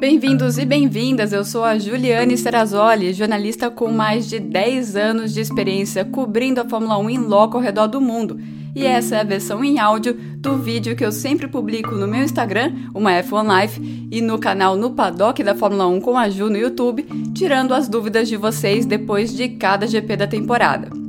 Bem-vindos e bem-vindas, eu sou a Juliane Serrazoli, jornalista com mais de 10 anos de experiência cobrindo a Fórmula 1 em loco ao redor do mundo. E essa é a versão em áudio do vídeo que eu sempre publico no meu Instagram, uma F1 Life, e no canal No Paddock da Fórmula 1 com a Ju no YouTube, tirando as dúvidas de vocês depois de cada GP da temporada.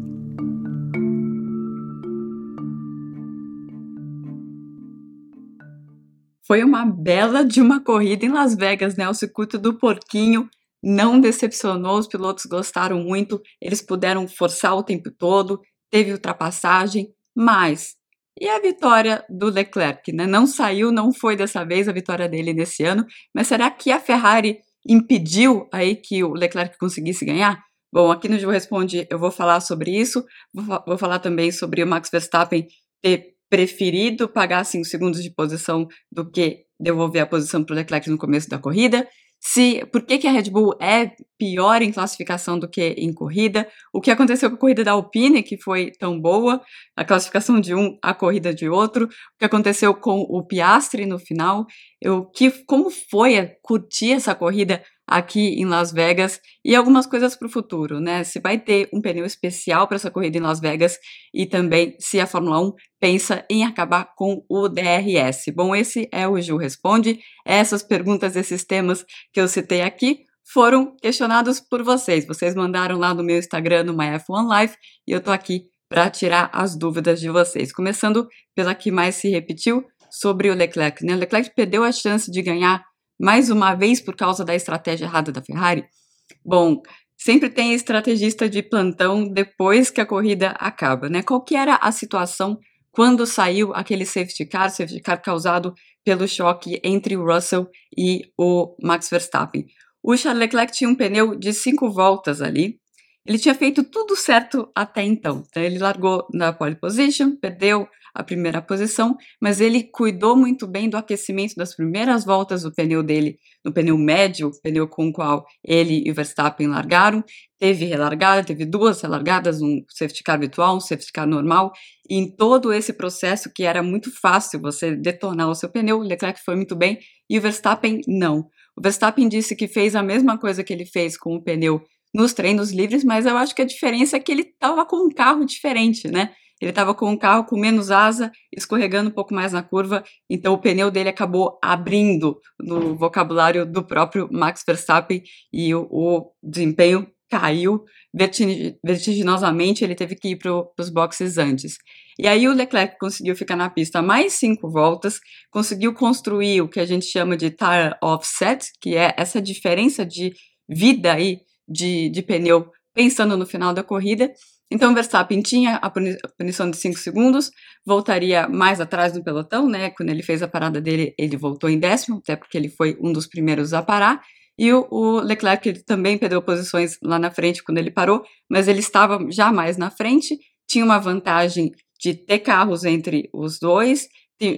Foi uma bela de uma corrida em Las Vegas, né? O circuito do porquinho não decepcionou, os pilotos gostaram muito, eles puderam forçar o tempo todo, teve ultrapassagem, mas e a vitória do Leclerc, né? Não saiu, não foi dessa vez a vitória dele nesse ano, mas será que a Ferrari impediu aí que o Leclerc conseguisse ganhar? Bom, aqui no Ju Responde eu vou falar sobre isso, vou, vou falar também sobre o Max Verstappen ter preferido pagar 5 segundos de posição do que devolver a posição para o Leclerc no começo da corrida? Se por que, que a Red Bull é pior em classificação do que em corrida, o que aconteceu com a corrida da Alpine, que foi tão boa, a classificação de um, a corrida de outro, o que aconteceu com o Piastri no final, eu, que, como foi curtir essa corrida aqui em Las Vegas e algumas coisas para o futuro, né? Se vai ter um pneu especial para essa corrida em Las Vegas e também se a Fórmula 1 pensa em acabar com o DRS. Bom, esse é o Gil Responde. Essas perguntas, esses temas que eu citei aqui foram questionados por vocês. Vocês mandaram lá no meu Instagram, no MyF1Life, e eu tô aqui para tirar as dúvidas de vocês. Começando pela que mais se repetiu sobre o Leclerc. Né? O Leclerc perdeu a chance de ganhar mais uma vez por causa da estratégia errada da Ferrari? Bom, sempre tem estrategista de plantão depois que a corrida acaba, né? Qual que era a situação quando saiu aquele safety car, safety car causado pelo choque entre o Russell e o Max Verstappen? O Charles Leclerc tinha um pneu de cinco voltas ali. Ele tinha feito tudo certo até então. então ele largou na pole position, perdeu a primeira posição, mas ele cuidou muito bem do aquecimento das primeiras voltas do pneu dele, no pneu médio, pneu com o qual ele e Verstappen largaram. Teve relargada, teve duas relargadas, um safety car virtual, um safety car normal, e em todo esse processo que era muito fácil você detonar o seu pneu, Leclerc foi muito bem e o Verstappen não. O Verstappen disse que fez a mesma coisa que ele fez com o pneu nos treinos livres, mas eu acho que a diferença é que ele estava com um carro diferente, né? Ele estava com um carro com menos asa, escorregando um pouco mais na curva, então o pneu dele acabou abrindo no vocabulário do próprio Max Verstappen e o, o desempenho caiu vertiginosamente, ele teve que ir para os boxes antes. E aí o Leclerc conseguiu ficar na pista mais cinco voltas, conseguiu construir o que a gente chama de tire offset, que é essa diferença de vida aí de, de pneu pensando no final da corrida, então, Verstappen tinha a punição de 5 segundos, voltaria mais atrás do pelotão, né? Quando ele fez a parada dele, ele voltou em décimo, até porque ele foi um dos primeiros a parar. E o, o Leclerc ele também perdeu posições lá na frente quando ele parou, mas ele estava já mais na frente, tinha uma vantagem de ter carros entre os dois,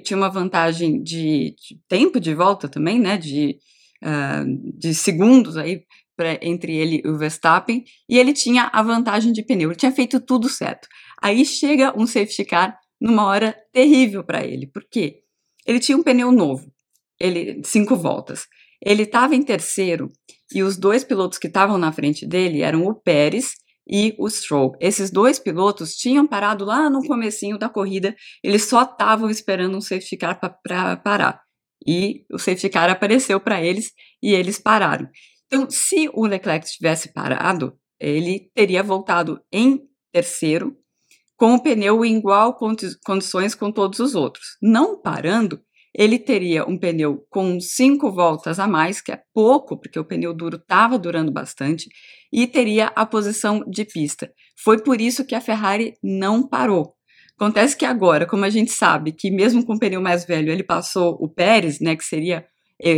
tinha uma vantagem de, de tempo de volta também, né? De, uh, de segundos aí pra, entre ele e o Verstappen, e ele tinha a vantagem de pneu, ele tinha feito tudo certo. Aí chega um safety car numa hora terrível para ele, por quê? Ele tinha um pneu novo, ele cinco voltas. Ele estava em terceiro e os dois pilotos que estavam na frente dele eram o Pérez e o Stroll. Esses dois pilotos tinham parado lá no comecinho da corrida, eles só estavam esperando um safety car para parar. E o safety car apareceu para eles e eles pararam. Então, se o Leclerc tivesse parado, ele teria voltado em terceiro, com o pneu em igual condições com todos os outros. Não parando, ele teria um pneu com cinco voltas a mais, que é pouco, porque o pneu duro estava durando bastante, e teria a posição de pista. Foi por isso que a Ferrari não parou. Acontece que agora, como a gente sabe que mesmo com o pneu mais velho ele passou o Pérez, né, que seria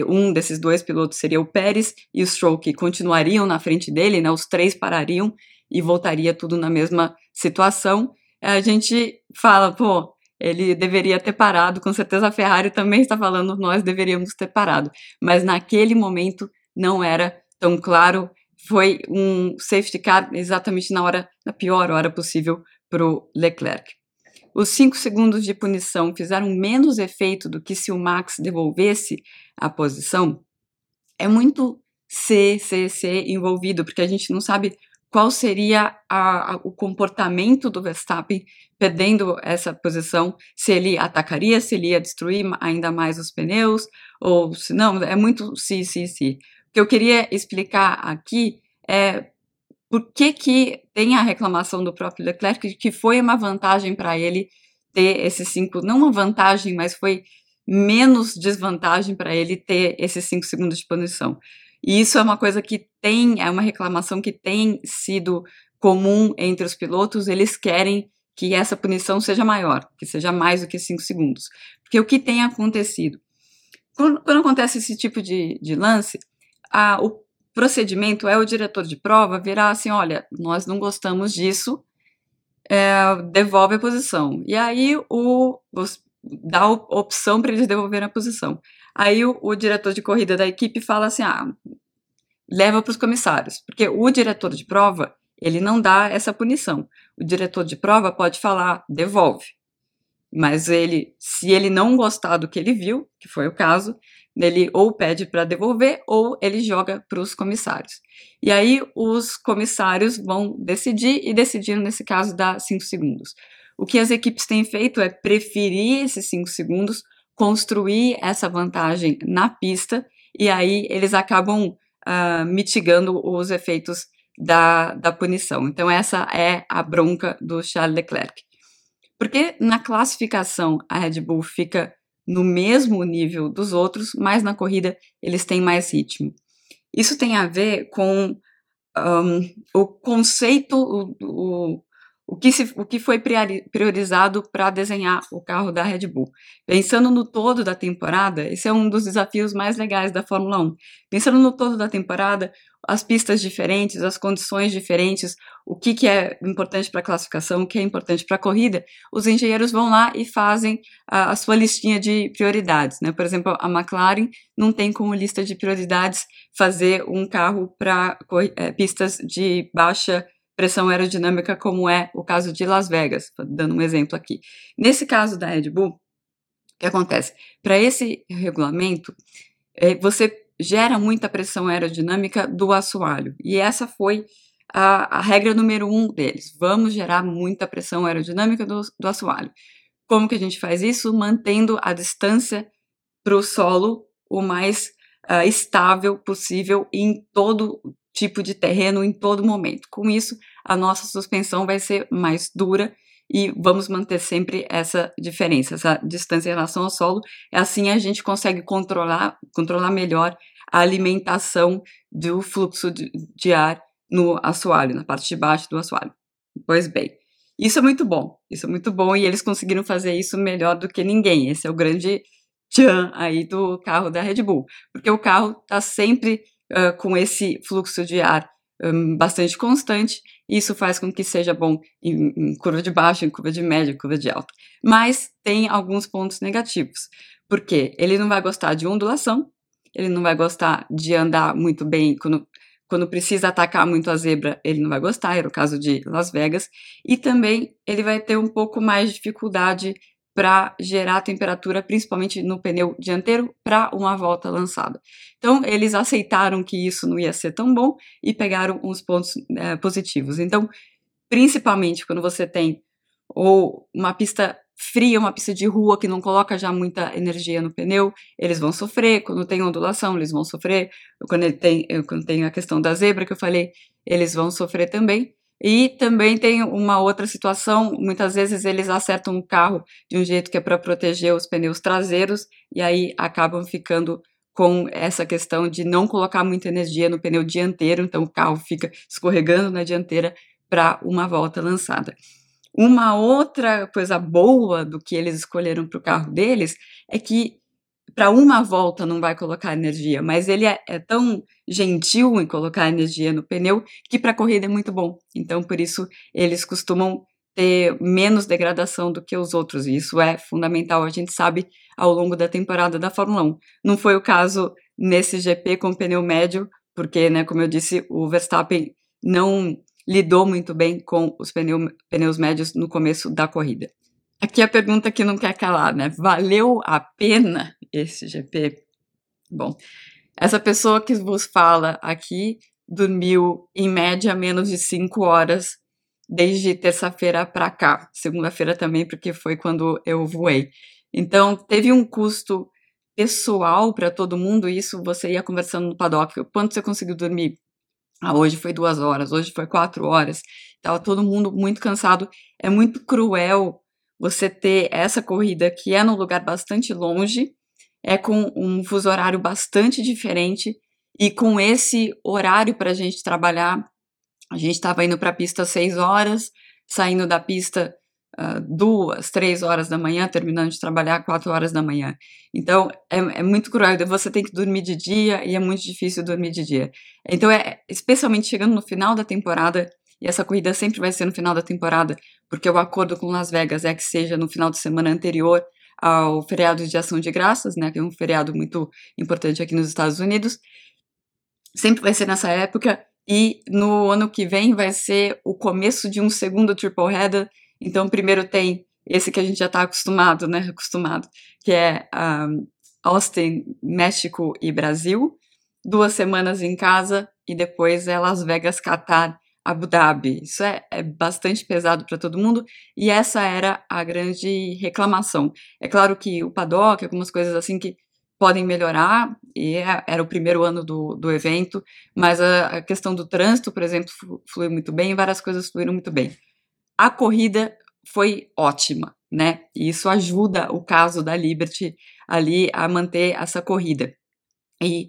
um desses dois pilotos seria o Pérez e o Stroll, que continuariam na frente dele, né? Os três parariam e voltaria tudo na mesma situação. A gente fala, pô, ele deveria ter parado, com certeza a Ferrari também está falando, nós deveríamos ter parado. Mas naquele momento não era tão claro, foi um safety car exatamente na hora, na pior hora possível para o Leclerc. Os cinco segundos de punição fizeram menos efeito do que se o Max devolvesse a posição? é muito C, C, C envolvido, porque a gente não sabe qual seria a, a, o comportamento do Verstappen perdendo essa posição, se ele atacaria, se ele ia destruir ainda mais os pneus, ou se não, é muito si, si, si. O que eu queria explicar aqui é por que, que tem a reclamação do próprio Leclerc que foi uma vantagem para ele ter esses cinco, não uma vantagem, mas foi menos desvantagem para ele ter esses cinco segundos de punição. E isso é uma coisa que tem, é uma reclamação que tem sido comum entre os pilotos, eles querem que essa punição seja maior, que seja mais do que 5 segundos. Porque o que tem acontecido? Quando, quando acontece esse tipo de, de lance, a, o procedimento é o diretor de prova virar assim: olha, nós não gostamos disso, é, devolve a posição. E aí o, os, dá opção para eles devolverem a posição. Aí o, o, diretor de corrida da equipe fala assim: ah, leva para os comissários, porque o diretor de prova ele não dá essa punição. O diretor de prova pode falar devolve, mas ele, se ele não gostar do que ele viu, que foi o caso, ele ou pede para devolver ou ele joga para os comissários. E aí os comissários vão decidir e decidiram nesse caso dar cinco segundos. O que as equipes têm feito é preferir esses cinco segundos construir essa vantagem na pista e aí eles acabam uh, mitigando os efeitos da, da punição. Então, essa é a bronca do Charles Leclerc. Porque na classificação a Red Bull fica no mesmo nível dos outros, mas na corrida eles têm mais ritmo. Isso tem a ver com um, o conceito, o, o, o que, se, o que foi priorizado para desenhar o carro da Red Bull. Pensando no todo da temporada, esse é um dos desafios mais legais da Fórmula 1. Pensando no todo da temporada, as pistas diferentes, as condições diferentes, o que, que é importante para a classificação, o que é importante para a corrida, os engenheiros vão lá e fazem a, a sua listinha de prioridades. Né? Por exemplo, a McLaren não tem como lista de prioridades fazer um carro para é, pistas de baixa pressão aerodinâmica, como é o caso de Las Vegas, dando um exemplo aqui. Nesse caso da Red Bull, o que acontece? Para esse regulamento, é, você gera muita pressão aerodinâmica do assoalho, e essa foi a, a, regra número um deles. Vamos gerar muita pressão aerodinâmica do, do assoalho. Como que a gente faz isso? Mantendo a distância para o solo o mais uh, estável possível em todo tipo de terreno em todo momento. Com isso, a nossa suspensão vai ser mais dura e vamos manter sempre essa diferença, essa distância em relação ao solo. Assim a gente consegue controlar, controlar melhor a alimentação do fluxo de, de ar no assoalho, na parte de baixo do assoalho. Pois bem, isso é muito bom, isso é muito bom e eles conseguiram fazer isso melhor do que ninguém. Esse é o grande tchan aí do carro da Red Bull, porque o carro está sempre uh, com esse fluxo de ar um, bastante constante, isso faz com que seja bom em, em curva de baixo, em curva de média, curva de alta. Mas tem alguns pontos negativos, porque ele não vai gostar de ondulação, ele não vai gostar de andar muito bem quando, quando precisa atacar muito a zebra, ele não vai gostar, era o caso de Las Vegas, e também ele vai ter um pouco mais de dificuldade para gerar temperatura, principalmente no pneu dianteiro, para uma volta lançada. Então, eles aceitaram que isso não ia ser tão bom e pegaram uns pontos é, positivos. Então, principalmente quando você tem ou uma pista fria, uma pista de rua que não coloca já muita energia no pneu, eles vão sofrer. Quando tem ondulação, eles vão sofrer. Quando, tem, quando tem a questão da zebra que eu falei, eles vão sofrer também. E também tem uma outra situação, muitas vezes eles acertam o carro de um jeito que é para proteger os pneus traseiros e aí acabam ficando com essa questão de não colocar muita energia no pneu dianteiro, então o carro fica escorregando na dianteira para uma volta lançada. Uma outra coisa boa do que eles escolheram para o carro deles é que para uma volta não vai colocar energia, mas ele é, é tão gentil em colocar energia no pneu que para corrida é muito bom. Então, por isso, eles costumam ter menos degradação do que os outros, e isso é fundamental, a gente sabe, ao longo da temporada da Fórmula 1. Não foi o caso nesse GP com pneu médio, porque, né, como eu disse, o Verstappen não lidou muito bem com os pneu, pneus médios no começo da corrida. Aqui a pergunta que não quer calar, né? Valeu a pena esse GP? Bom, Essa pessoa que vos fala aqui dormiu em média menos de 5 horas desde terça-feira para cá. Segunda-feira também, porque foi quando eu voei. Então, teve um custo pessoal para todo mundo, isso você ia conversando no paddock. Quanto você conseguiu dormir? Ah, hoje foi duas horas, hoje foi quatro horas. Tava todo mundo muito cansado. É muito cruel você ter essa corrida que é num lugar bastante longe, é com um fuso horário bastante diferente e com esse horário para a gente trabalhar. A gente estava indo para a pista às seis horas, saindo da pista uh, duas, três horas da manhã, terminando de trabalhar quatro horas da manhã. Então é, é, muito cruel. Você tem que dormir de dia e é muito difícil dormir de dia. Então é especialmente chegando no final da temporada e essa corrida sempre vai ser no final da temporada, porque o acordo com Las Vegas é que seja no final de semana anterior ao feriado de Ação de Graças, né, que é um feriado muito importante aqui nos Estados Unidos. Sempre vai ser nessa época e no ano que vem vai ser o começo de um segundo triple header. Então, primeiro tem esse que a gente já está acostumado, né, acostumado, que é um, Austin, México e Brasil, duas semanas em casa e depois é Las Vegas, Qatar Abu Dhabi. Isso é, é bastante pesado para todo mundo e essa era a grande reclamação. É claro que o paddock, algumas coisas assim que podem melhorar, e é, era o primeiro ano do, do evento, mas a, a questão do trânsito, por exemplo, fluiu muito bem, várias coisas fluíram muito bem. A corrida foi ótima, né? E isso ajuda o caso da Liberty ali a manter essa corrida. E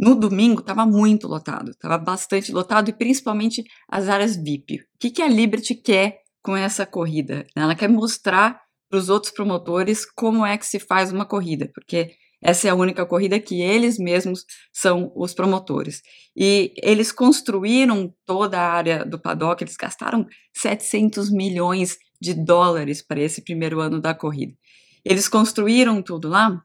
no domingo estava muito lotado, estava bastante lotado e principalmente as áreas VIP. O que, que a Liberty quer com essa corrida? Ela quer mostrar para os outros promotores como é que se faz uma corrida, porque essa é a única corrida que eles mesmos são os promotores. E eles construíram toda a área do paddock, eles gastaram 700 milhões de dólares para esse primeiro ano da corrida. Eles construíram tudo lá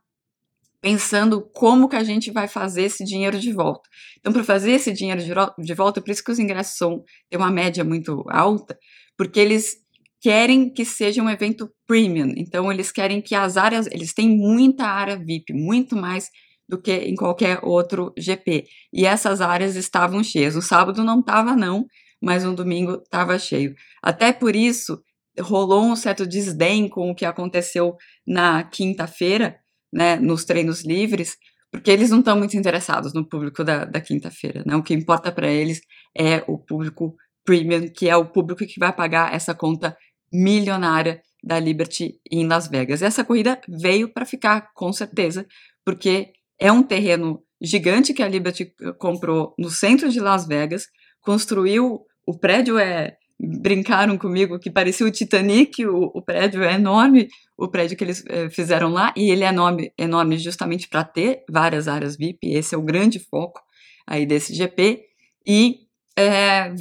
pensando como que a gente vai fazer esse dinheiro de volta. Então, para fazer esse dinheiro de, volta, por isso que os ingressos são, têm uma média muito alta, porque eles querem que seja um evento premium. Então, eles querem que as áreas, eles têm muita área VIP, muito mais do que em qualquer outro GP. E essas áreas estavam cheias. No sábado não estava não, mas no domingo estava cheio. Até por isso rolou um certo desdém com o que aconteceu na quinta-feira, né, nos treinos livres, porque eles não estão muito interessados no público da, da quinta-feira, né? O que importa para eles é o público premium, que é o público que vai pagar essa conta milionária da Liberty em Las Vegas. Essa corrida veio para ficar, com certeza, porque é um terreno gigante que a Liberty eh, comprou no centro de Las Vegas, construiu, o prédio é brincaram comigo que parecia o Titanic, o, o prédio é enorme, o prédio que eles é, fizeram lá, e ele é enorme, enorme justamente para ter várias áreas VIP, esse é o grande foco aí desse GP, e é,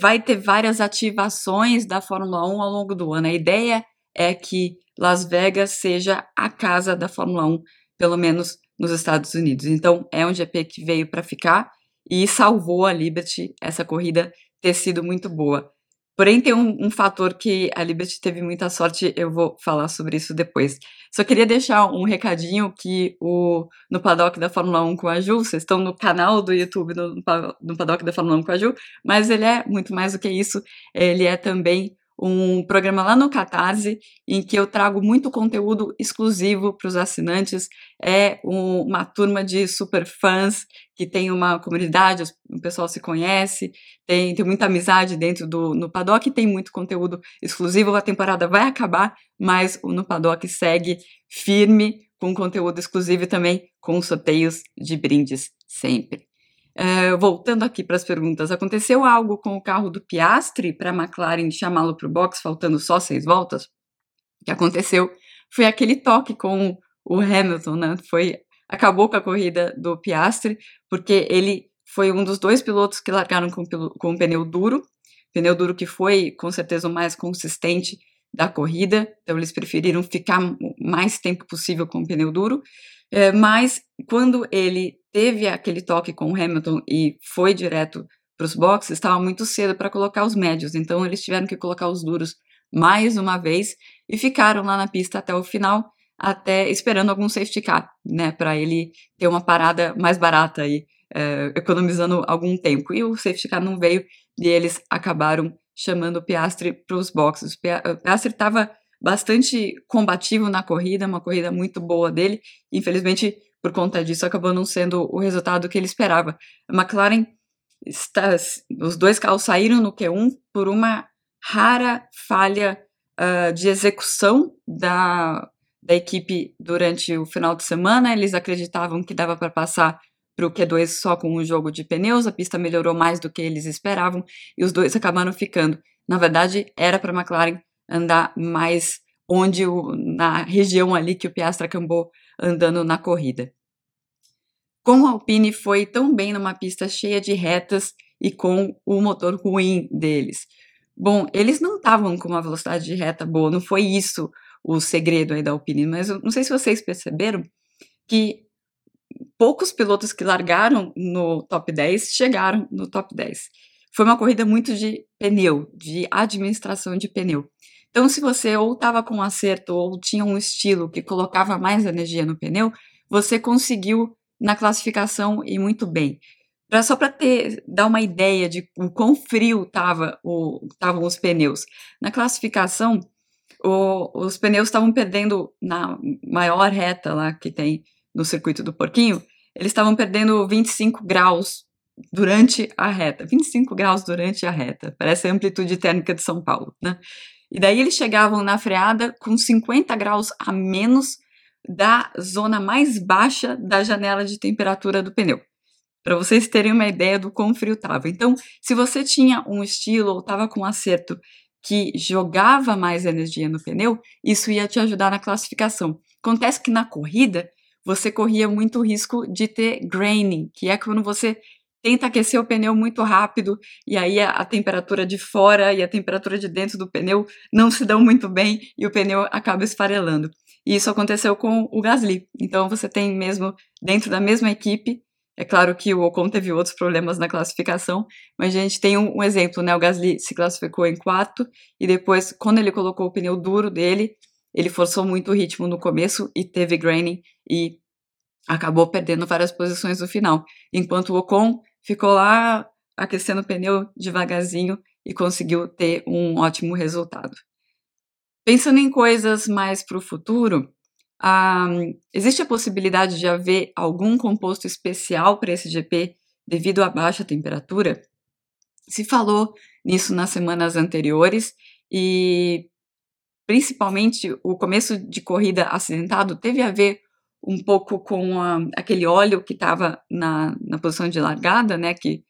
vai ter várias ativações da Fórmula 1 ao longo do ano. A ideia é que Las Vegas seja a casa da Fórmula 1, pelo menos nos Estados Unidos. Então, é um GP que veio para ficar e salvou a Liberty, essa corrida ter sido muito boa. Porém, tem um, um, fator que a Liberty teve muita sorte, eu vou falar sobre isso depois. Só queria deixar um recadinho que o, no Paddock da Fórmula 1 com a Ju, vocês estão no canal do YouTube no, no Paddock da Fórmula 1 com a Ju, mas ele é muito mais do que isso, ele é também um programa lá no Catarse em que eu trago muito conteúdo exclusivo para os assinantes. É um, uma turma de super fãs que tem uma comunidade, o pessoal se conhece, tem, tem muita amizade dentro do no Paddock, tem muito conteúdo exclusivo. A temporada vai acabar, mas o No Paddock segue firme com conteúdo exclusivo e também com sorteios de brindes sempre. É, voltando aqui para as perguntas, aconteceu algo com o carro do Piastri para a McLaren chamá-lo para o box, faltando só seis voltas? O que aconteceu foi aquele toque com o Hamilton, né? Foi, acabou com a corrida do Piastri, porque ele foi um dos dois pilotos que largaram com, com um pneu duro, pneu duro que foi com certeza o mais consistente da corrida, então eles preferiram ficar o mais tempo possível com o pneu duro, é, mas quando ele teve aquele toque com o Hamilton e foi direto para os boxes, estava muito cedo para colocar os médios, então eles tiveram que colocar os duros mais uma vez e ficaram lá na pista até o final, até esperando algum safety car, né, para ele ter uma parada mais barata aí, é, economizando algum tempo. E o safety car não veio e eles acabaram chamando o Piastri para os boxes. O Piastri estava bastante combativo na corrida, uma corrida muito boa dele. Infelizmente, por conta disso, acabou não sendo o resultado que ele esperava. A McLaren, está, os dois carros saíram no Q1 por uma rara falha uh, de execução da, da equipe durante o final de semana. Eles acreditavam que dava para passar para o Q2 só com um jogo de pneus, a pista melhorou mais do que eles esperavam e os dois acabaram ficando. Na verdade, era para a McLaren andar mais onde o, na região ali que o Piastra acabou andando na corrida. Como a Alpine foi tão bem numa pista cheia de retas e com o motor ruim deles? Bom, eles não estavam com uma velocidade de reta boa, não foi isso o segredo aí da Alpine, mas eu não sei se vocês perceberam que poucos pilotos que largaram no top 10 chegaram no top 10. Foi uma corrida muito de pneu, de administração de pneu. Então, se você ou estava com acerto ou tinha um estilo que colocava mais energia no pneu, você conseguiu na classificação e muito bem. Pra, só para dar uma ideia de o quão frio estavam os pneus. Na classificação, o, os pneus estavam perdendo na maior reta lá que tem no circuito do Porquinho, eles estavam perdendo 25 graus durante a reta. 25 graus durante a reta. Parece a amplitude térmica de São Paulo, né? E daí eles chegavam na freada com 50 graus a menos da zona mais baixa da janela de temperatura do pneu. Para vocês terem uma ideia do quão frio estava. Então, se você tinha um estilo ou estava com um acerto que jogava mais energia no pneu, isso ia te ajudar na classificação. Acontece que na corrida, você corria muito risco de ter graining, que é quando você tenta aquecer o pneu muito rápido e aí a, a, temperatura de fora e a temperatura de dentro do pneu não se dão muito bem e o pneu acaba esfarelando. E isso aconteceu com o Gasly. Então você tem mesmo dentro da mesma equipe, é claro que o Ocon teve outros problemas na classificação, mas a gente tem um, um exemplo, né? O Gasly se classificou em quarto e depois, quando ele colocou o pneu duro dele, ele forçou muito o ritmo no começo e teve graining e acabou perdendo várias posições no final, enquanto o Ocon ficou lá aquecendo o pneu devagarzinho e conseguiu ter um ótimo resultado. Pensando em coisas mais para o futuro, existe a possibilidade de haver algum composto especial para esse GP devido à baixa temperatura? Se falou nisso nas semanas anteriores e principalmente o começo de corrida acidentado teve a ver um pouco com a, aquele óleo que estava na, na posição de largada, né, que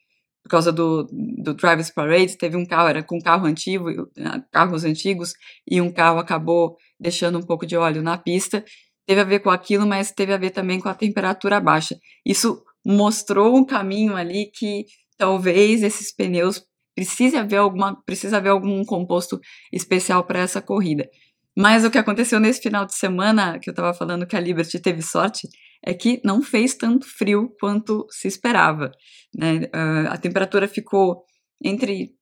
por causa do, do Drivers Parade, teve um carro, era com carro antigo, carros antigos, e um carro acabou deixando um pouco de óleo na pista. Teve a ver com aquilo, mas teve a ver também com a temperatura baixa. Isso mostrou um caminho ali que talvez esses pneus precise haver alguma, precisa haver algum composto especial para essa corrida. Mas o que aconteceu nesse final de semana, que eu estava falando que a Liberty teve sorte, é que não fez tanto frio quanto se esperava. Né? Uh, a temperatura ficou entre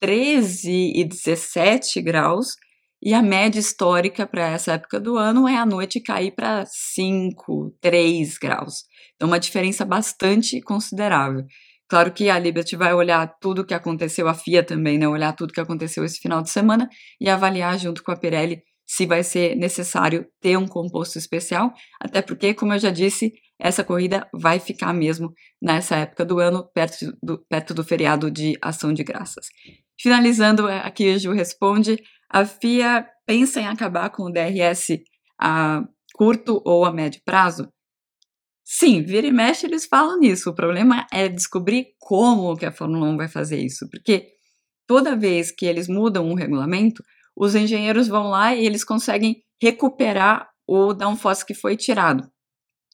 13 e 17 graus, e a média histórica para essa época do ano é a noite cair para 5, 3 graus. Então, uma diferença bastante considerável. Claro que a Liberty vai olhar tudo o que aconteceu, a FIA também, né? Olhar tudo o que aconteceu esse final de semana e avaliar junto com a Pirelli se vai ser necessário ter um composto especial, até porque, como eu já disse, essa corrida vai ficar mesmo nessa época do ano, perto do, perto do feriado de Ação de Graças. Finalizando, é, aqui a Ju responde: a FIA pensa em acabar com o DRS a curto ou a médio prazo? Sim, vira e mexe eles falam nisso. O problema é descobrir como que a Fórmula 1 vai fazer isso, porque toda vez que eles mudam um regulamento, os engenheiros vão lá e eles conseguem recuperar o downforce que foi tirado.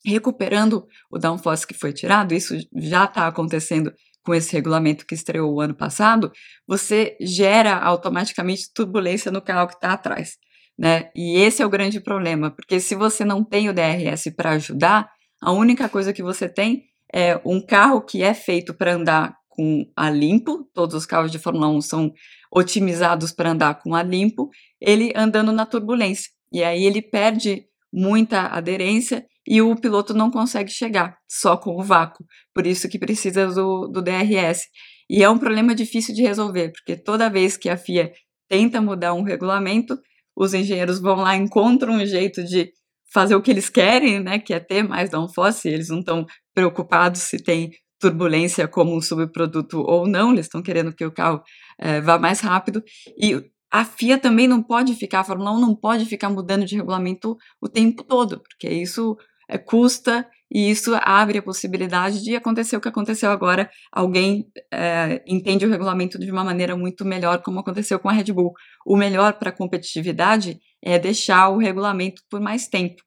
Recuperando o downforce que foi tirado, isso já está acontecendo com esse regulamento que estreou o ano passado, você gera automaticamente turbulência no carro que está atrás. Né? E esse é o grande problema, porque se você não tem o DRS para ajudar, a única coisa que você tem é um carro que é feito para andar com a limpo, todos os carros de Fórmula 1 são otimizados para andar com a limpo, ele andando na turbulência. E aí ele perde muita aderência e o piloto não consegue chegar só com o vácuo. Por isso que precisa do, do DRS. E é um problema difícil de resolver, porque toda vez que a FIA tenta mudar um regulamento, os engenheiros vão lá, encontram um jeito de fazer o que eles querem, né, que é ter mais downforce, eles não estão preocupados se tem turbulência como um subproduto ou não, eles estão querendo que o carro é, vá mais rápido, e a FIA também não pode ficar, a Fórmula 1 não pode ficar mudando de regulamento o tempo todo, porque isso é, custa e isso abre a possibilidade de acontecer o que aconteceu agora. Alguém é, entende o regulamento de uma maneira muito melhor, como aconteceu com a Red Bull. O melhor para a competitividade é deixar o regulamento por mais tempo.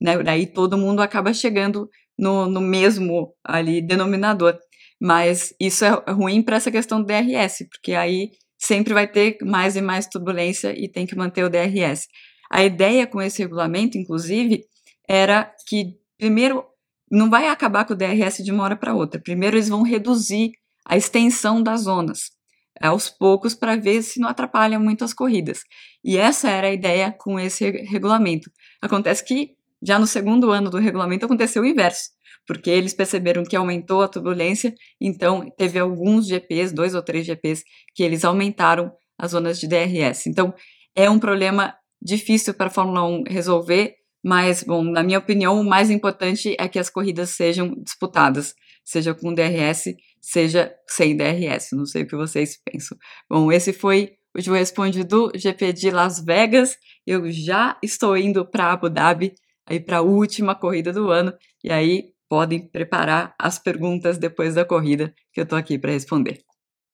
Né? Daí todo mundo acaba chegando no, no mesmo ali denominador. Mas isso é ruim para essa questão do DRS, porque aí sempre vai ter mais e mais turbulência e tem que manter o DRS. A ideia com esse regulamento, inclusive, era que primeiro não vai acabar com o DRS de uma hora para outra. Primeiro eles vão reduzir a extensão das zonas aos poucos para ver se não atrapalha muito as corridas. E essa era a ideia com esse regulamento. Acontece que já no segundo ano do regulamento aconteceu o inverso, porque eles perceberam que aumentou a turbulência, então teve alguns GPs, dois ou três GPs, que eles aumentaram as zonas de DRS. Então é um problema difícil para a Fórmula 1 resolver, mas, bom, na minha opinião, o mais importante é que as corridas sejam disputadas, seja com DRS, seja sem DRS. Não sei o que vocês pensam. Bom, esse foi o Ju Responde do GP de Las Vegas. Eu já estou indo para Abu Dhabi, aí para a última corrida do ano, e aí podem preparar as perguntas depois da corrida que eu estou aqui para responder.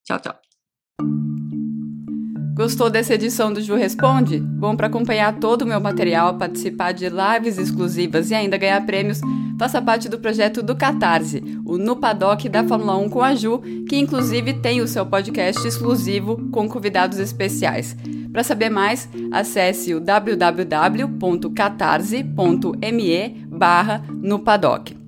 Tchau, tchau. Gostou dessa edição do Ju Responde? Bom, para acompanhar todo o meu material, participar de lives exclusivas e ainda ganhar prêmios, faça parte do projeto do Catarse, o No Paddock da Fórmula 1 com a Ju, que inclusive tem o seu podcast exclusivo com convidados especiais. Para saber mais, acesse o www.catarse.me barra no paddock.